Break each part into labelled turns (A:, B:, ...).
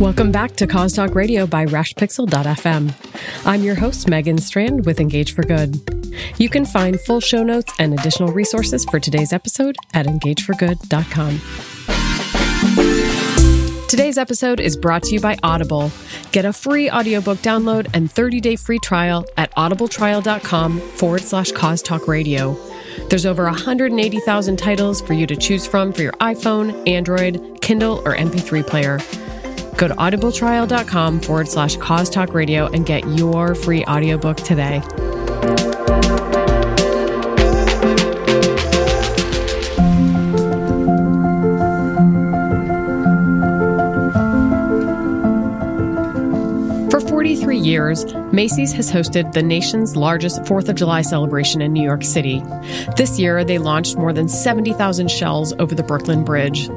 A: Welcome back to Cause Talk Radio by RashPixel.fm. I'm your host, Megan Strand with Engage for Good. You can find full show notes and additional resources for today's episode at engageforgood.com. Today's episode is brought to you by Audible. Get a free audiobook download and 30-day free trial at audibletrial.com forward slash cause talk radio. There's over 180,000 titles for you to choose from for your iPhone, Android, Kindle, or MP3 player. Go to audibletrial.com forward slash cause talk radio and get your free audiobook today. Years, Macy's has hosted the nation's largest 4th of July celebration in New York City. This year, they launched more than 70,000 shells over the Brooklyn Bridge.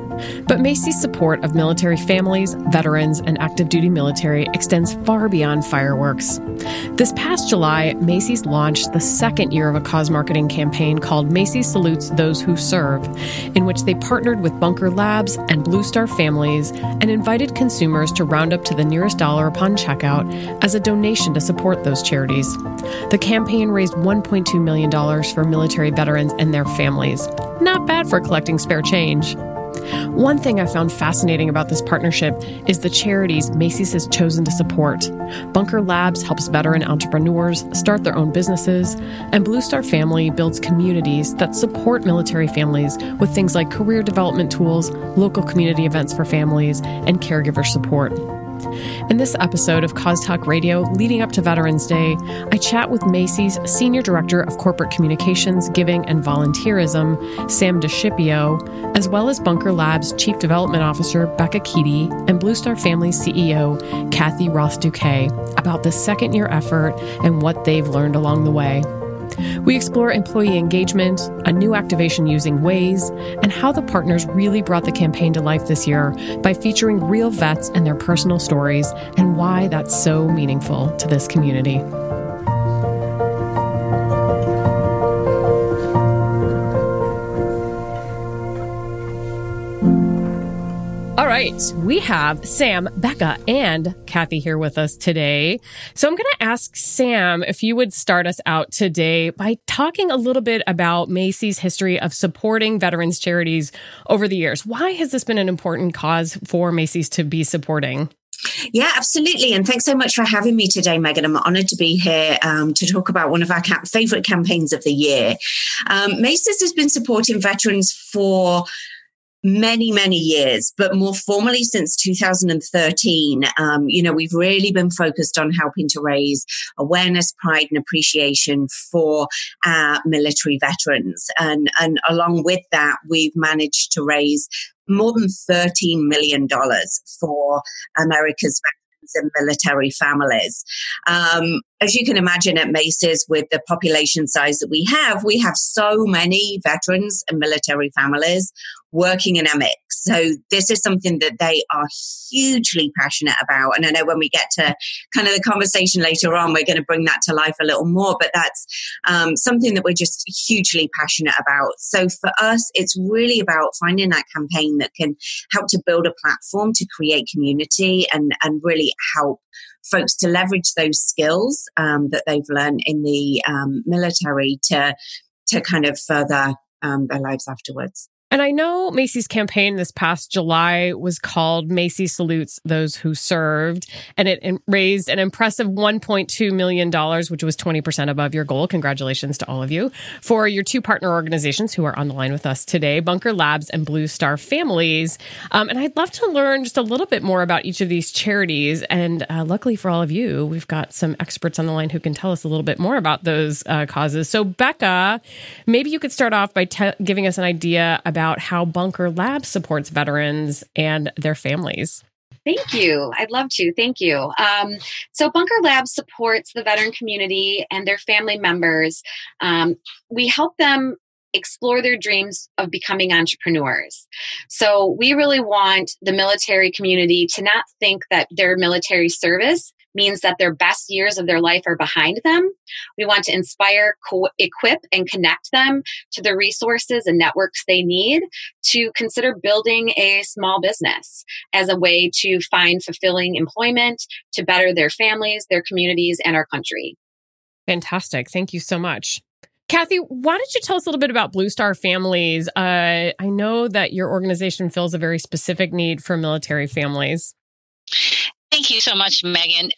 A: But Macy's support of military families, veterans, and active duty military extends far beyond fireworks. This past July, Macy's launched the second year of a cause marketing campaign called Macy's Salutes Those Who Serve, in which they partnered with Bunker Labs and Blue Star Families and invited consumers to round up to the nearest dollar upon checkout as a donation to support those charities. The campaign raised $1.2 million for military veterans and their families. Not bad for collecting spare change. One thing I found fascinating about this partnership is the charities Macy's has chosen to support. Bunker Labs helps veteran entrepreneurs start their own businesses, and Blue Star Family builds communities that support military families with things like career development tools, local community events for families, and caregiver support. In this episode of Cause Talk Radio, leading up to Veterans Day, I chat with Macy's Senior Director of Corporate Communications, Giving, and Volunteerism, Sam DeScipio, as well as Bunker Labs Chief Development Officer, Becca Keedy, and Blue Star Family CEO, Kathy Roth-Douquet, about the second year effort and what they've learned along the way. We explore employee engagement, a new activation using Waze, and how the partners really brought the campaign to life this year by featuring real vets and their personal stories, and why that's so meaningful to this community. Right, we have Sam, Becca, and Kathy here with us today. So I'm going to ask Sam if you would start us out today by talking a little bit about Macy's history of supporting veterans charities over the years. Why has this been an important cause for Macy's to be supporting?
B: Yeah, absolutely. And thanks so much for having me today, Megan. I'm honored to be here um, to talk about one of our favorite campaigns of the year. Um, Macy's has been supporting veterans for many, many years, but more formally since 2013. Um, you know, we've really been focused on helping to raise awareness, pride, and appreciation for our military veterans. And, and along with that, we've managed to raise more than $13 million for America's veterans and military families. Um, as you can imagine at Macy's, with the population size that we have, we have so many veterans and military families working in a. So this is something that they are hugely passionate about. And I know when we get to kind of the conversation later on, we're going to bring that to life a little more, but that's um, something that we're just hugely passionate about. So for us, it's really about finding that campaign that can help to build a platform to create community and, and really help folks to leverage those skills um, that they've learned in the um, military to to kind of further um, their lives afterwards.
A: And I know Macy's campaign this past July was called Macy Salutes Those Who Served, and it raised an impressive $1.2 million, which was 20% above your goal. Congratulations to all of you for your two partner organizations who are on the line with us today, Bunker Labs and Blue Star Families. Um, and I'd love to learn just a little bit more about each of these charities. And uh, luckily for all of you, we've got some experts on the line who can tell us a little bit more about those uh, causes. So, Becca, maybe you could start off by te- giving us an idea about about how Bunker Lab supports veterans and their families.
C: Thank you. I'd love to. Thank you. Um, so, Bunker Lab supports the veteran community and their family members. Um, we help them explore their dreams of becoming entrepreneurs. So, we really want the military community to not think that their military service means that their best years of their life are behind them. We want to inspire, co- equip, and connect them to the resources and networks they need to consider building a small business as a way to find fulfilling employment, to better their families, their communities, and our country.
A: Fantastic. Thank you so much. Kathy, why don't you tell us a little bit about Blue Star Families? Uh, I know that your organization fills a very specific need for military families.
D: Thank you so much, Megan.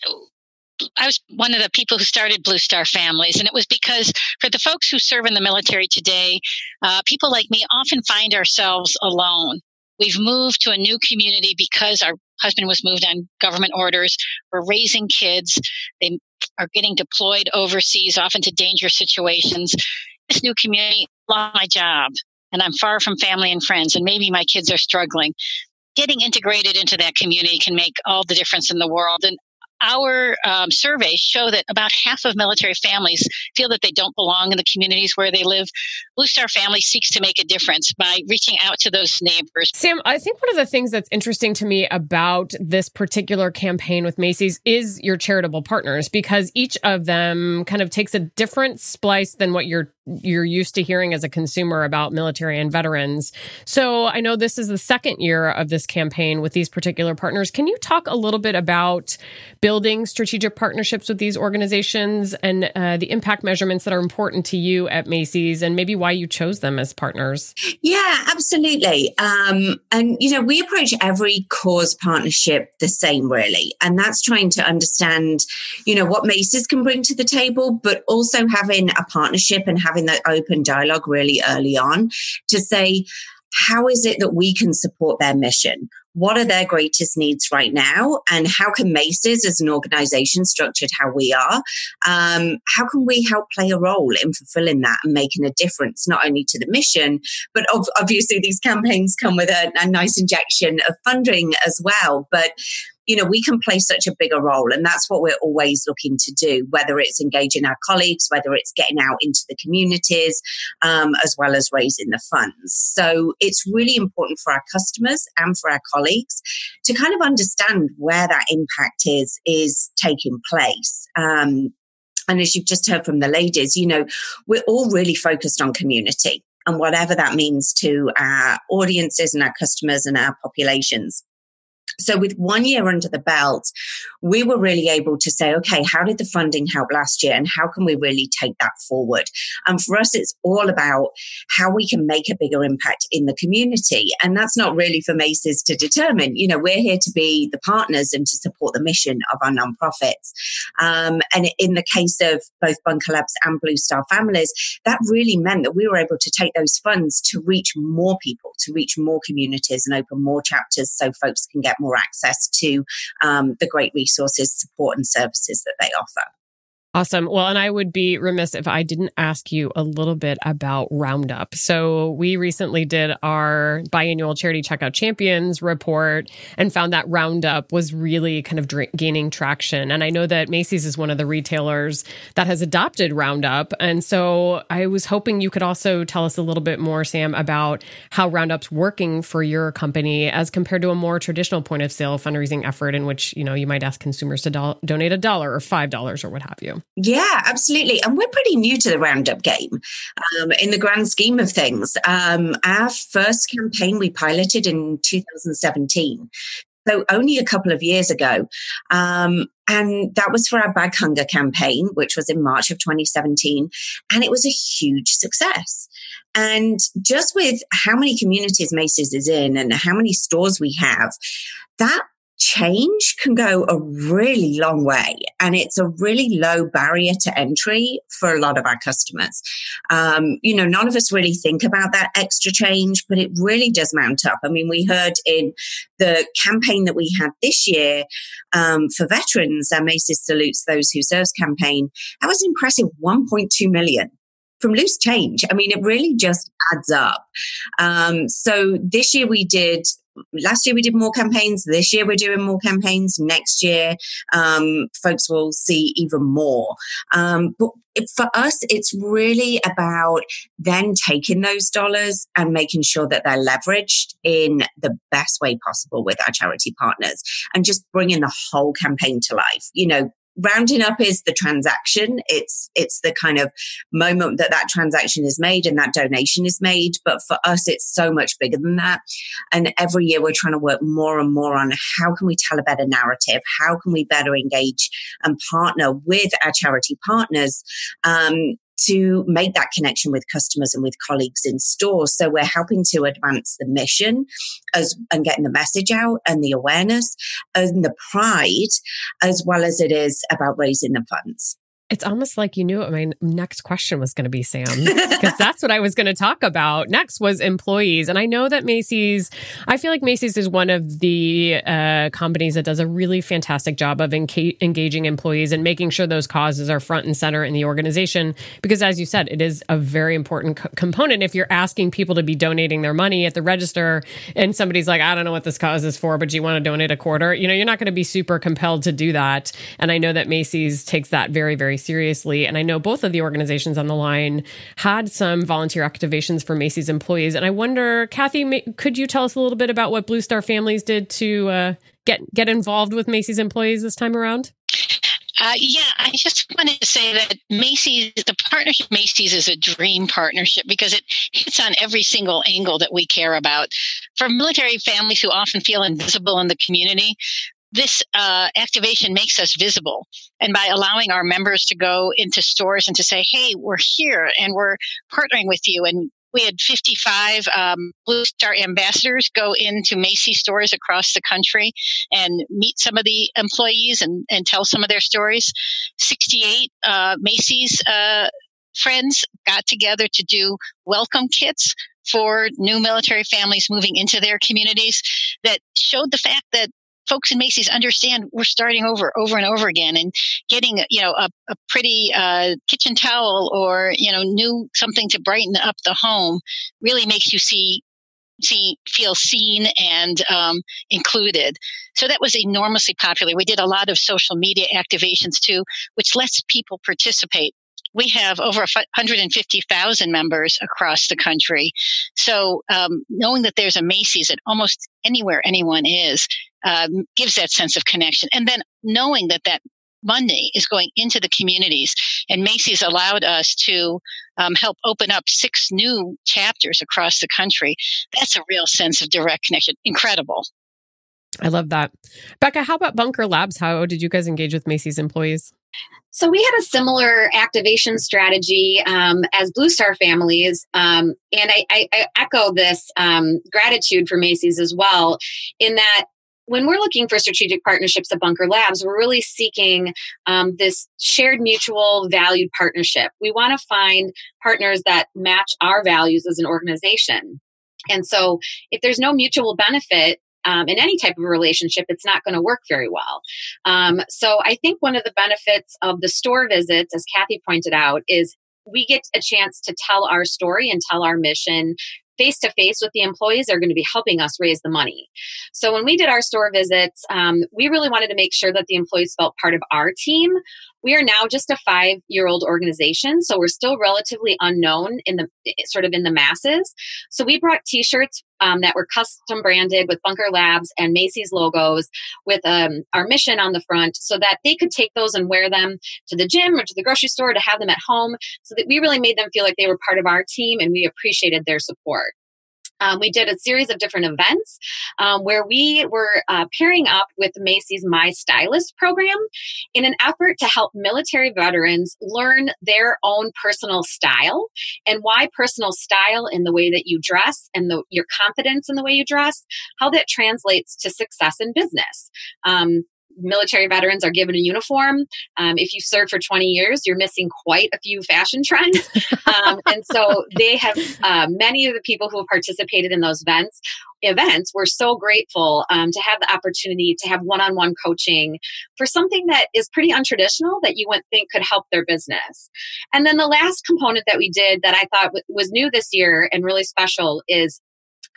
D: I was one of the people who started Blue Star Families, and it was because for the folks who serve in the military today, uh, people like me often find ourselves alone. We've moved to a new community because our husband was moved on government orders. We're raising kids. They are getting deployed overseas, often to dangerous situations. This new community, lost my job, and I'm far from family and friends, and maybe my kids are struggling. Getting integrated into that community can make all the difference in the world. And our um, surveys show that about half of military families feel that they don't belong in the communities where they live. Blue Star Family seeks to make a difference by reaching out to those neighbors.
A: Sam, I think one of the things that's interesting to me about this particular campaign with Macy's is your charitable partners because each of them kind of takes a different splice than what you're you're used to hearing as a consumer about military and veterans. So I know this is the second year of this campaign with these particular partners. Can you talk a little bit about building strategic partnerships with these organizations and uh, the impact measurements that are important to you at Macy's and maybe why you chose them as partners?
B: Yeah, absolutely. Um, and, you know, we approach every cause partnership the same, really. And that's trying to understand, you know, what Macy's can bring to the table, but also having a partnership and having that open dialogue really early on to say, how is it that we can support their mission? What are their greatest needs right now? And how can Macy's as an organization structured how we are? Um, how can we help play a role in fulfilling that and making a difference, not only to the mission, but obviously these campaigns come with a, a nice injection of funding as well. But you know, we can play such a bigger role. And that's what we're always looking to do, whether it's engaging our colleagues, whether it's getting out into the communities, um, as well as raising the funds. So it's really important for our customers and for our colleagues to kind of understand where that impact is, is taking place. Um, and as you've just heard from the ladies, you know, we're all really focused on community and whatever that means to our audiences and our customers and our populations. So with one year under the belt, we were really able to say, okay, how did the funding help last year and how can we really take that forward? And for us, it's all about how we can make a bigger impact in the community. And that's not really for Macy's to determine. You know, we're here to be the partners and to support the mission of our nonprofits. Um, and in the case of both Bunker Labs and Blue Star Families, that really meant that we were able to take those funds to reach more people, to reach more communities and open more chapters so folks can get more access to um, the great resources, support, and services that they offer.
A: Awesome. Well, and I would be remiss if I didn't ask you a little bit about Roundup. So, we recently did our biannual charity checkout champions report and found that Roundup was really kind of gaining traction. And I know that Macy's is one of the retailers that has adopted Roundup. And so, I was hoping you could also tell us a little bit more, Sam, about how Roundup's working for your company as compared to a more traditional point of sale fundraising effort in which, you know, you might ask consumers to do- donate a dollar or $5 or what have you.
B: Yeah, absolutely. And we're pretty new to the Roundup game um, in the grand scheme of things. Um, our first campaign we piloted in 2017. So only a couple of years ago. Um, and that was for our Bag Hunger campaign, which was in March of 2017. And it was a huge success. And just with how many communities Macy's is in and how many stores we have, that change can go a really long way and it's a really low barrier to entry for a lot of our customers um, you know none of us really think about that extra change but it really does mount up i mean we heard in the campaign that we had this year um, for veterans our macy's salutes those who serves campaign that was impressive 1.2 million from loose change. I mean, it really just adds up. Um, so this year we did last year we did more campaigns. This year we're doing more campaigns. Next year, um, folks will see even more. Um, but for us, it's really about then taking those dollars and making sure that they're leveraged in the best way possible with our charity partners and just bringing the whole campaign to life. You know, rounding up is the transaction. It's it's the kind of moment that that transaction is made and that donation is made but for us it's so much bigger than that. And every year we're trying to work more and more on how can we tell a better narrative? How can we better engage and partner with our charity partners? Um, to make that connection with customers and with colleagues in stores. So we're helping to advance the mission as and getting the message out and the awareness and the pride, as well as it is about raising the funds.
A: It's almost like you knew what my next question was going to be, Sam, because that's what I was going to talk about. Next was employees. And I know that Macy's, I feel like Macy's is one of the uh, companies that does a really fantastic job of enca- engaging employees and making sure those causes are front and center in the organization. Because as you said, it is a very important co- component. If you're asking people to be donating their money at the register and somebody's like, I don't know what this cause is for, but you want to donate a quarter, you know, you're not going to be super compelled to do that. And I know that Macy's takes that very, very seriously. And I know both of the organizations on the line had some volunteer activations for Macy's employees. And I wonder, Kathy, could you tell us a little bit about what Blue Star Families did to uh, get get involved with Macy's employees this time around?
D: Uh, yeah, I just wanted to say that Macy's, the partnership Macy's is a dream partnership because it hits on every single angle that we care about. For military families who often feel invisible in the community, this uh, activation makes us visible. And by allowing our members to go into stores and to say, hey, we're here and we're partnering with you. And we had 55 um, Blue Star ambassadors go into Macy's stores across the country and meet some of the employees and, and tell some of their stories. 68 uh, Macy's uh, friends got together to do welcome kits for new military families moving into their communities that showed the fact that folks in Macy's understand we're starting over, over and over again, and getting you know a, a pretty uh, kitchen towel or you know new something to brighten up the home really makes you see see feel seen and um, included. So that was enormously popular. We did a lot of social media activations too, which lets people participate we have over 150,000 members across the country. So um, knowing that there's a Macy's at almost anywhere anyone is um, gives that sense of connection. And then knowing that that money is going into the communities. And Macy's allowed us to um, help open up six new chapters across the country. That's a real sense of direct connection. Incredible.
A: I love that. Becca, how about Bunker Labs? How did you guys engage with Macy's employees?
C: So we had a similar activation strategy um, as Blue Star families, um, and I, I, I, echo this um, gratitude for Macy's as well, in that when we're looking for strategic partnerships at Bunker Labs, we're really seeking um, this shared mutual valued partnership. We want to find partners that match our values as an organization. And so, if there's no mutual benefit, um, in any type of relationship, it's not going to work very well. Um, so I think one of the benefits of the store visits, as Kathy pointed out, is we get a chance to tell our story and tell our mission face to face with the employees that are going to be helping us raise the money. So when we did our store visits, um, we really wanted to make sure that the employees felt part of our team. We are now just a five year old organization, so we're still relatively unknown in the sort of in the masses. So we brought t shirts um, that were custom branded with Bunker Labs and Macy's logos with um, our mission on the front so that they could take those and wear them to the gym or to the grocery store to have them at home so that we really made them feel like they were part of our team and we appreciated their support. Um, we did a series of different events um, where we were uh, pairing up with Macy's My Stylist program in an effort to help military veterans learn their own personal style and why personal style in the way that you dress and the, your confidence in the way you dress, how that translates to success in business. Um, military veterans are given a uniform. Um, if you serve for 20 years, you're missing quite a few fashion trends. Um, and so they have uh, many of the people who have participated in those events. Events, we're so grateful um, to have the opportunity to have one-on-one coaching for something that is pretty untraditional that you wouldn't think could help their business. And then the last component that we did that I thought w- was new this year and really special is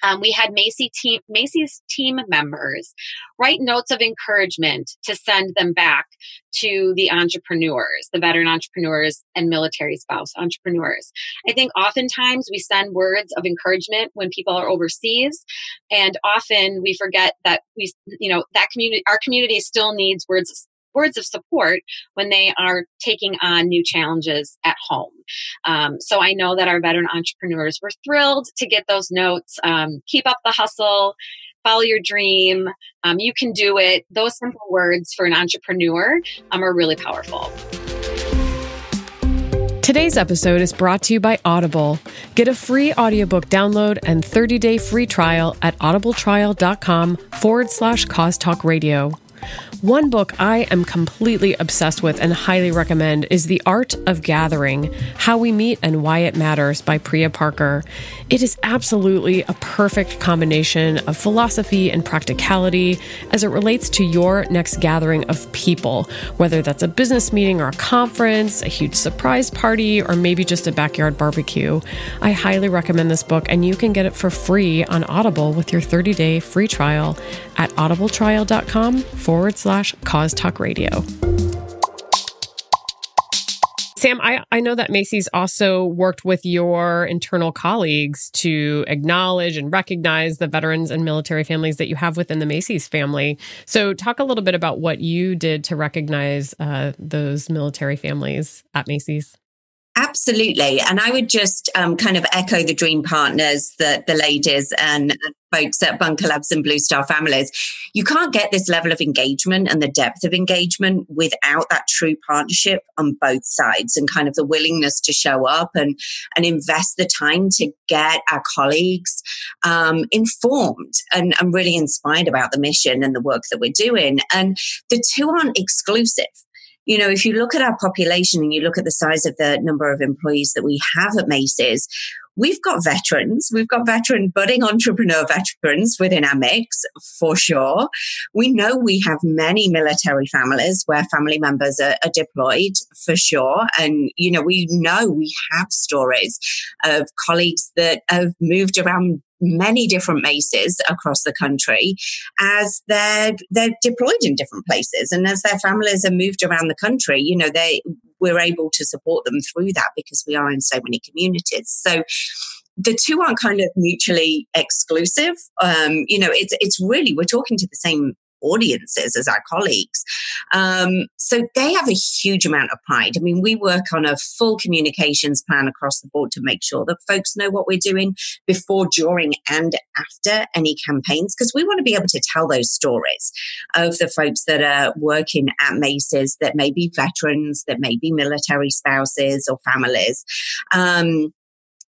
C: um, we had Macy team, Macy's team members write notes of encouragement to send them back to the entrepreneurs, the veteran entrepreneurs and military spouse entrepreneurs. I think oftentimes we send words of encouragement when people are overseas, and often we forget that we, you know, that community, our community still needs words words of support when they are taking on new challenges at home. Um, so I know that our veteran entrepreneurs were thrilled to get those notes. Um, keep up the hustle. Follow your dream. Um, you can do it. Those simple words for an entrepreneur um, are really powerful.
A: Today's episode is brought to you by Audible. Get a free audiobook download and 30-day free trial at audibletrial.com forward slash cause talk radio. One book I am completely obsessed with and highly recommend is The Art of Gathering How We Meet and Why It Matters by Priya Parker. It is absolutely a perfect combination of philosophy and practicality as it relates to your next gathering of people, whether that's a business meeting or a conference, a huge surprise party, or maybe just a backyard barbecue. I highly recommend this book, and you can get it for free on Audible with your 30 day free trial at audibletrial.com forward slash slash cause talk radio. Sam, I, I know that Macy's also worked with your internal colleagues to acknowledge and recognize the veterans and military families that you have within the Macy's family. So, talk a little bit about what you did to recognize uh, those military families at Macy's.
B: Absolutely. And I would just um, kind of echo the dream partners, the, the ladies and folks at Bunker Labs and Blue Star families. You can't get this level of engagement and the depth of engagement without that true partnership on both sides and kind of the willingness to show up and, and invest the time to get our colleagues um, informed and, and really inspired about the mission and the work that we're doing. And the two aren't exclusive you know, if you look at our population and you look at the size of the number of employees that we have at Macy's, we've got veterans. We've got veteran budding entrepreneur veterans within our mix for sure. We know we have many military families where family members are, are deployed for sure. And, you know, we know we have stories of colleagues that have moved around many different Macy's across the country as they're they're deployed in different places and as their families are moved around the country you know they we're able to support them through that because we are in so many communities so the two aren't kind of mutually exclusive. Um, you know, it's it's really we're talking to the same audiences as our colleagues. Um, so they have a huge amount of pride. I mean, we work on a full communications plan across the board to make sure that folks know what we're doing before, during, and after any campaigns, because we want to be able to tell those stories of the folks that are working at Macy's that may be veterans, that may be military spouses or families. Um,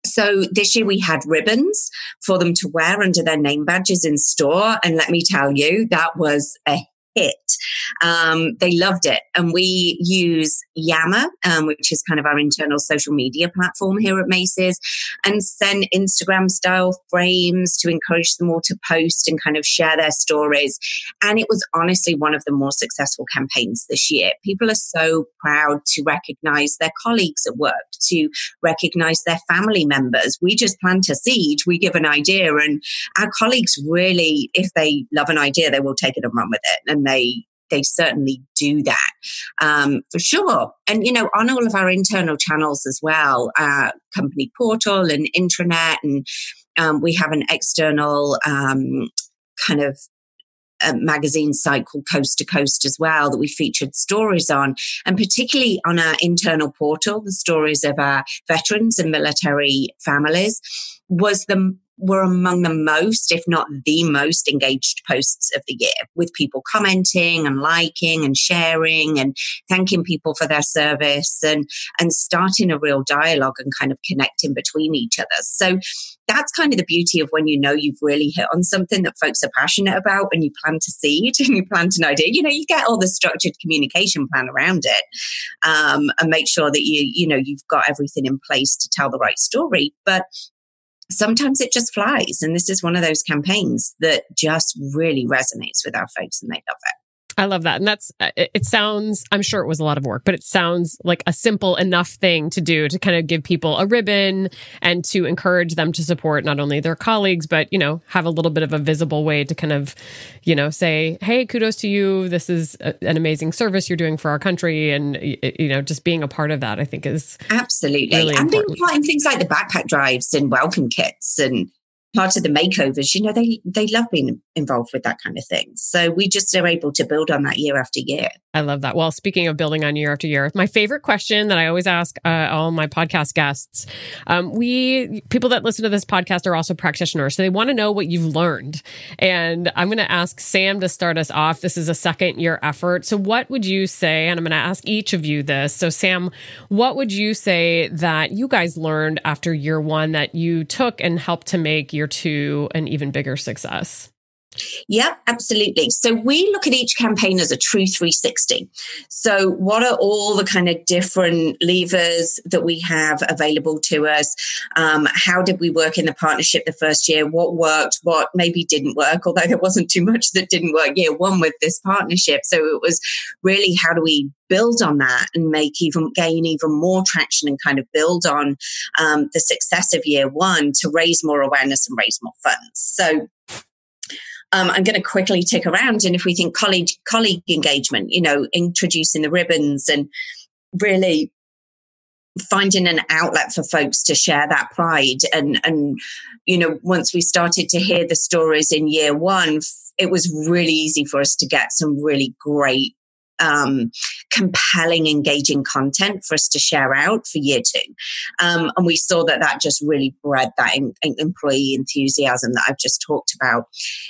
B: so this year we had ribbons for them to wear under their name badges in store. And let me tell you, that was a hit. Um, they loved it. And we use Yammer, um, which is kind of our internal social media platform here at Macy's, and send Instagram style frames to encourage them all to post and kind of share their stories. And it was honestly one of the more successful campaigns this year. People are so proud to recognize their colleagues at work, to recognize their family members. We just plant a seed, we give an idea, and our colleagues really, if they love an idea, they will take it and run with it. And they they certainly do that um, for sure. And you know, on all of our internal channels as well, uh, company portal and intranet, and um, we have an external um, kind of a magazine site called Coast to Coast as well that we featured stories on, and particularly on our internal portal, the stories of our veterans and military families was the were among the most, if not the most engaged posts of the year with people commenting and liking and sharing and thanking people for their service and, and starting a real dialogue and kind of connecting between each other. So that's kind of the beauty of when you know you've really hit on something that folks are passionate about and you plant a seed and you plant an idea. You know, you get all the structured communication plan around it um, and make sure that you, you know, you've got everything in place to tell the right story. But sometimes it just flies. And this is one of those campaigns that just really resonates with our folks and they love it.
A: I love that. And that's, uh, it sounds, I'm sure it was a lot of work, but it sounds like a simple enough thing to do to kind of give people a ribbon and to encourage them to support not only their colleagues, but, you know, have a little bit of a visible way to kind of, you know, say, hey, kudos to you. This is a, an amazing service you're doing for our country. And, you know, just being a part of that, I think is
B: absolutely. Really and important. being part in things like the backpack drives and welcome kits and part of the makeovers, you know, they they love being involved with that kind of thing. So we just are able to build on that year after year.
A: I love that. Well, speaking of building on year after year, my favorite question that I always ask uh, all my podcast guests, um, we people that listen to this podcast are also practitioners, so they want to know what you've learned. And I'm going to ask Sam to start us off. This is a second year effort, so what would you say? And I'm going to ask each of you this. So Sam, what would you say that you guys learned after year one that you took and helped to make year two an even bigger success?
B: Yeah, absolutely. So we look at each campaign as a true 360. So, what are all the kind of different levers that we have available to us? Um, how did we work in the partnership the first year? What worked? What maybe didn't work? Although there wasn't too much that didn't work year one with this partnership. So, it was really how do we build on that and make even gain even more traction and kind of build on um, the success of year one to raise more awareness and raise more funds. So um, I'm going to quickly tick around. And if we think colleague colleague engagement, you know, introducing the ribbons and really finding an outlet for folks to share that pride and and you know once we started to hear the stories in year one it was really easy for us to get some really great um, compelling, engaging content for us to share out for year two. Um, and we saw that that just really bred that in, in employee enthusiasm that I've just talked about.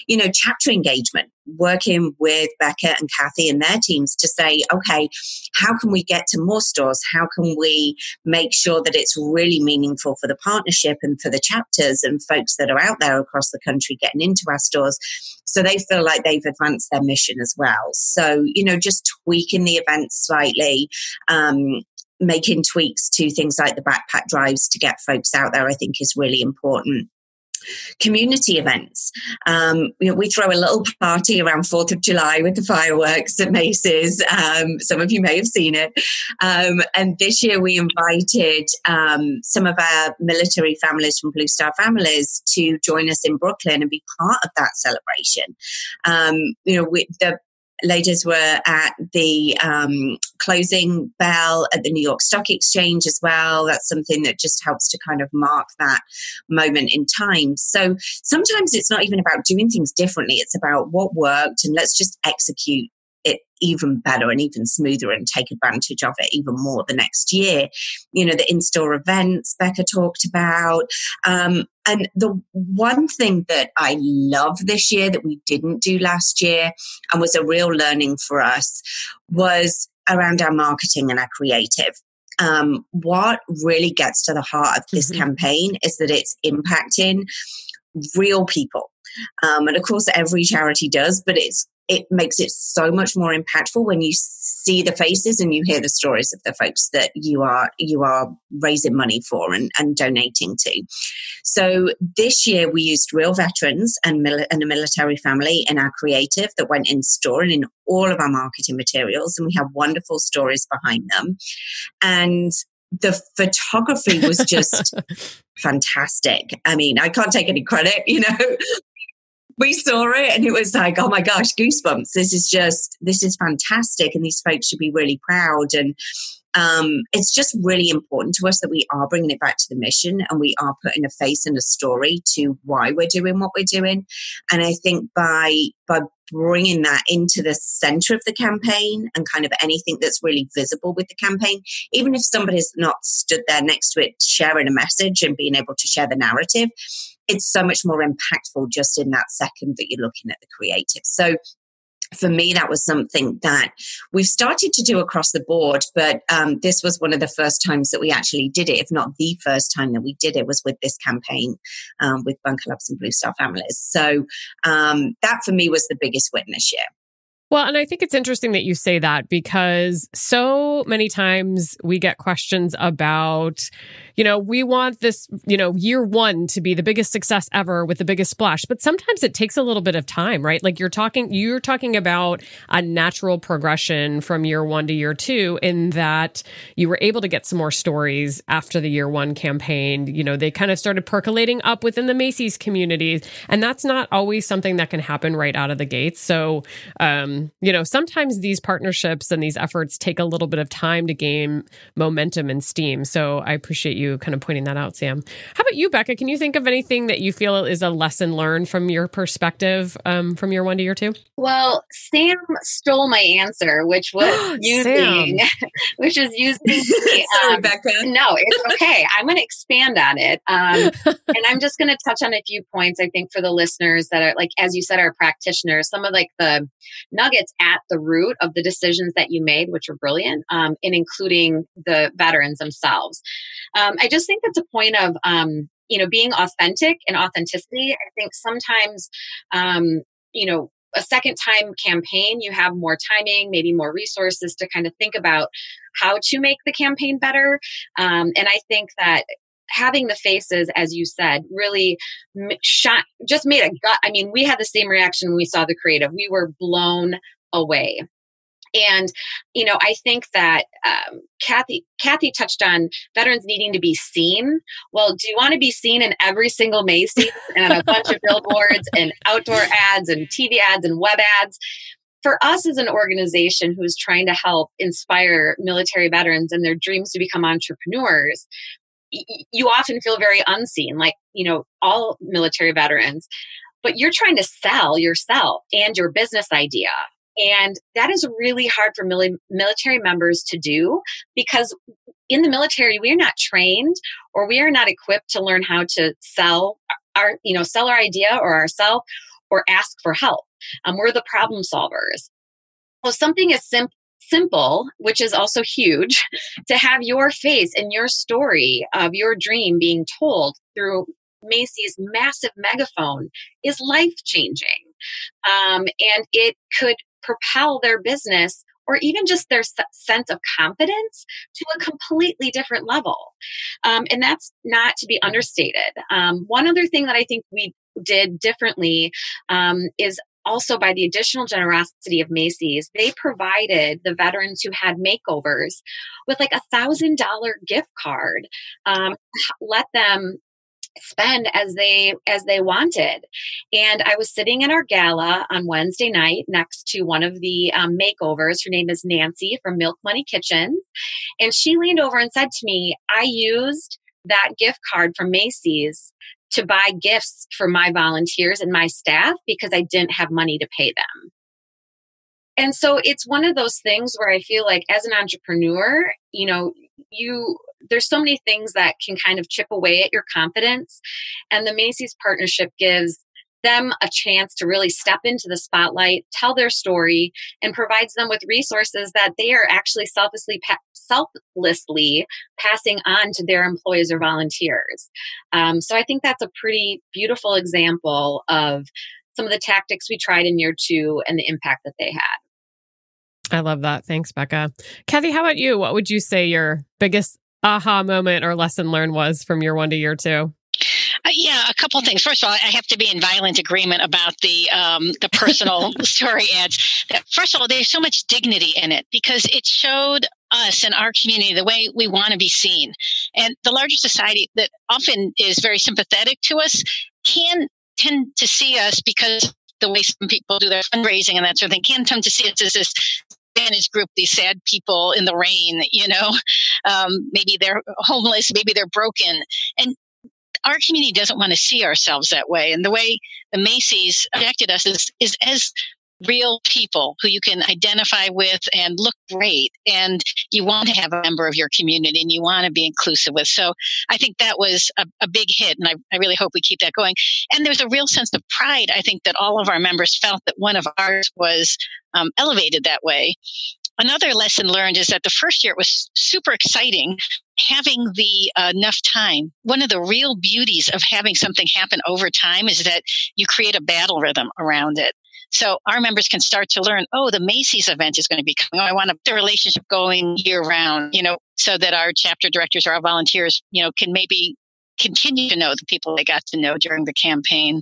B: You know, chapter engagement working with Becca and Kathy and their teams to say, okay, how can we get to more stores? How can we make sure that it's really meaningful for the partnership and for the chapters and folks that are out there across the country getting into our stores so they feel like they've advanced their mission as well. So, you know, just tweaking the event slightly, um, making tweaks to things like the backpack drives to get folks out there, I think is really important community events. Um, you know, we throw a little party around 4th of July with the fireworks at Macy's. Um, some of you may have seen it. Um, and this year we invited um, some of our military families from Blue Star families to join us in Brooklyn and be part of that celebration. Um, you know, we, the ladies were at the um, closing bell at the New York Stock Exchange as well. That's something that just helps to kind of mark that moment in time. So sometimes it's not even about doing things differently, it's about what worked and let's just execute it even better and even smoother and take advantage of it even more the next year. You know, the in store events Becca talked about. Um, and the one thing that I love this year that we didn't do last year and was a real learning for us was around our marketing and our creative. Um, what really gets to the heart of this mm-hmm. campaign is that it's impacting real people. Um, and of course, every charity does, but it's it makes it so much more impactful when you see the faces and you hear the stories of the folks that you are you are raising money for and, and donating to. So this year we used real veterans and, mil- and a military family in our creative that went in store and in all of our marketing materials, and we have wonderful stories behind them. And the photography was just fantastic. I mean, I can't take any credit, you know, we saw it and it was like, oh my gosh, goosebumps. This is just, this is fantastic. And these folks should be really proud. And um, it's just really important to us that we are bringing it back to the mission and we are putting a face and a story to why we're doing what we're doing. And I think by, by bringing that into the center of the campaign and kind of anything that's really visible with the campaign, even if somebody's not stood there next to it sharing a message and being able to share the narrative, it's so much more impactful just in that second that you're looking at the creative. So for me, that was something that we've started to do across the board, but um, this was one of the first times that we actually did it, if not the first time that we did it, was with this campaign um, with Bunker Labs and Blue Star Families. So um, that for me was the biggest win this year.
A: Well, and I think it's interesting that you say that because so many times we get questions about, you know, we want this, you know, year one to be the biggest success ever with the biggest splash. But sometimes it takes a little bit of time, right? Like you're talking, you're talking about a natural progression from year one to year two in that you were able to get some more stories after the year one campaign. You know, they kind of started percolating up within the Macy's community. And that's not always something that can happen right out of the gates. So, um, you know, sometimes these partnerships and these efforts take a little bit of time to gain momentum and steam. So I appreciate you kind of pointing that out, Sam. How about you, Becca? Can you think of anything that you feel is a lesson learned from your perspective um, from year one to year two?
C: Well, Sam stole my answer, which was using, which is using. The,
B: Sorry, um, Becca.
C: No, it's okay. I'm going to expand on it, um, and I'm just going to touch on a few points. I think for the listeners that are like, as you said, are practitioners. Some of like the nuggets at the root of the decisions that you made, which were brilliant, um, in including the veterans themselves. Um, I just think that's a point of um, you know being authentic and authenticity. I think sometimes um, you know a second time campaign, you have more timing, maybe more resources to kind of think about how to make the campaign better. Um, and I think that having the faces, as you said, really shot, just made a gut. I mean, we had the same reaction when we saw the creative. We were blown away. And you know, I think that um, Kathy Kathy touched on veterans needing to be seen. Well, do you want to be seen in every single Macy's and a bunch of billboards and outdoor ads and TV ads and web ads? For us as an organization who's trying to help inspire military veterans and their dreams to become entrepreneurs, you often feel very unseen, like, you know, all military veterans, but you're trying to sell yourself and your business idea and that is really hard for mili- military members to do because in the military, we are not trained or we are not equipped to learn how to sell our, you know, sell our idea or ourselves or ask for help. Um, we're the problem solvers. Well, something as simple simple, which is also huge, to have your face and your story of your dream being told through Macy's massive megaphone is life changing. Um, and it could propel their business or even just their sense of confidence to a completely different level. Um, and that's not to be understated. Um, one other thing that I think we did differently um, is also by the additional generosity of Macy's, they provided the veterans who had makeovers with like a thousand dollar gift card. Um, let them spend as they as they wanted. And i was sitting in our gala on wednesday night next to one of the um, makeovers. Her name is nancy from milk money kitchen and she leaned over and said to me i used that gift card from macy's to buy gifts for my volunteers and my staff because i didn't have money to pay them. And so it's one of those things where i feel like as an entrepreneur you know you there's so many things that can kind of chip away at your confidence. And the Macy's partnership gives them a chance to really step into the spotlight, tell their story, and provides them with resources that they are actually selflessly pa- selflessly passing on to their employees or volunteers. Um, so I think that's a pretty beautiful example of some of the tactics we tried in year two and the impact that they had.
A: I love that. Thanks, Becca. Kathy, how about you? What would you say your biggest aha moment or lesson learned was from year one to year two?
D: Uh, yeah, a couple things. First of all, I have to be in violent agreement about the um, the personal story ads. First of all, there's so much dignity in it because it showed us and our community the way we want to be seen. And the larger society that often is very sympathetic to us can tend to see us because the way some people do their fundraising and that sort of thing can tend to see us as this disadvantaged group, these sad people in the rain, you know, um, maybe they're homeless, maybe they're broken. And our community doesn't want to see ourselves that way. And the way the Macy's affected us is, is as real people who you can identify with and look great and you want to have a member of your community and you want to be inclusive with. So i think that was a, a big hit and I, I, really hope we keep that going. And there's a real sense of pride i think that all of our members felt that one of ours was um, elevated that way. Another lesson learned is that the first year it was super exciting having the uh, enough time. One of the real beauties of having something happen over time is that you create a battle rhythm around it So our members can start to learn, oh, the Macy's event is going to be coming. Oh, I want the relationship going year round, you know, so that our chapter directors or our volunteers, you know, can maybe continue to know the people they got to know during the campaign.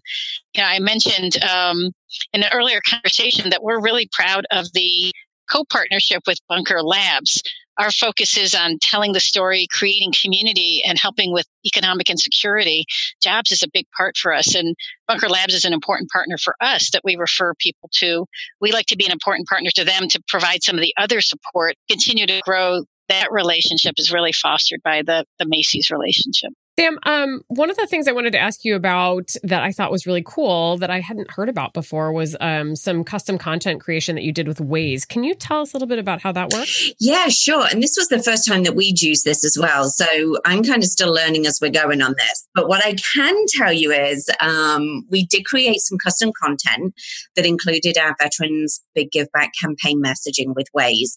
D: You know, I mentioned um, in an earlier conversation that we're really proud of the co-partnership with Bunker Labs our focus is on telling the story, creating community, and helping with economic insecurity. Jobs is a big part for us, and Bunker Labs is an important partner for us that we refer people to. We like to be an important partner to them to provide some of the other support, continue to grow. That relationship is really fostered by the, the Macy's relationship.
A: Sam, um, one of the things I wanted to ask you about that I thought was really cool that I hadn't heard about before was um, some custom content creation that you did with Waze. Can you tell us a little bit about how that works?
B: Yeah, sure. And this was the first time that we'd used this as well. So I'm kind of still learning as we're going on this. But what I can tell you is um, we did create some custom content that included our Veterans Big Give Back campaign messaging with Waze.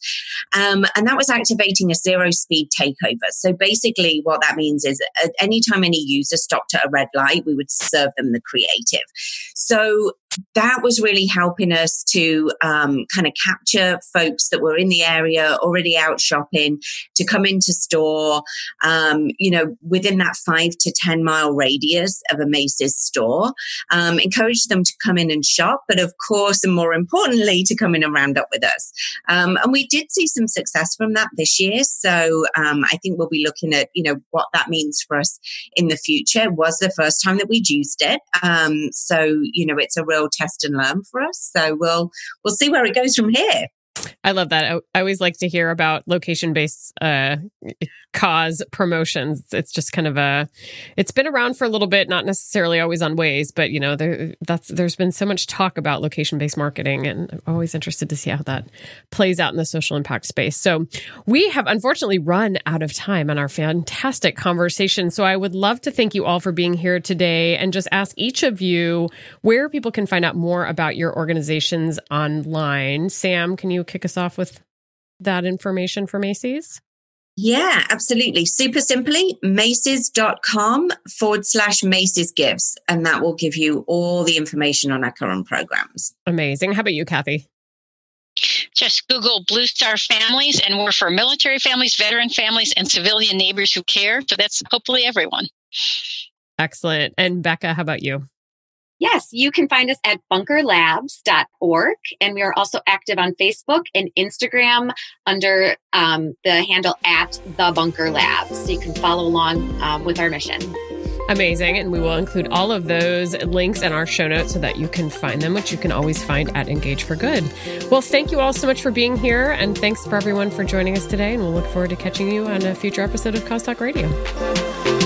B: Um, and that was activating a zero speed takeover. So basically, what that means is anytime any user stopped at a red light, we would serve them the creative. So that was really helping us to um, kind of capture folks that were in the area already out shopping to come into store um, you know within that five to ten mile radius of a macy's store um, encourage them to come in and shop but of course and more importantly to come in and round up with us. Um, and we did see some success from that this year so um, i think we'll be looking at you know what that means for us in the future. It was the first time that we'd used it um, so you know it's a real test and learn for us. So we'll we'll see where it goes from here.
A: I love that. I, I always like to hear about location based uh, cause promotions. It's just kind of a, it's been around for a little bit, not necessarily always on Waze, but you know, there, that's, there's been so much talk about location based marketing and I'm always interested to see how that plays out in the social impact space. So we have unfortunately run out of time on our fantastic conversation. So I would love to thank you all for being here today and just ask each of you where people can find out more about your organizations online. Sam, can you kick us off with that information for Macy's?
B: Yeah, absolutely. Super simply, Macy's.com forward slash Macy's Gives. And that will give you all the information on our current programs.
A: Amazing. How about you, Kathy?
D: Just Google Blue Star Families, and we're for military families, veteran families, and civilian neighbors who care. So that's hopefully everyone.
A: Excellent. And Becca, how about you?
C: Yes, you can find us at bunkerlabs.org. And we are also active on Facebook and Instagram under um, the handle at the Bunker Labs. So you can follow along um, with our mission.
A: Amazing. And we will include all of those links in our show notes so that you can find them, which you can always find at Engage for Good. Well, thank you all so much for being here. And thanks for everyone for joining us today. And we'll look forward to catching you on a future episode of Cause Talk Radio.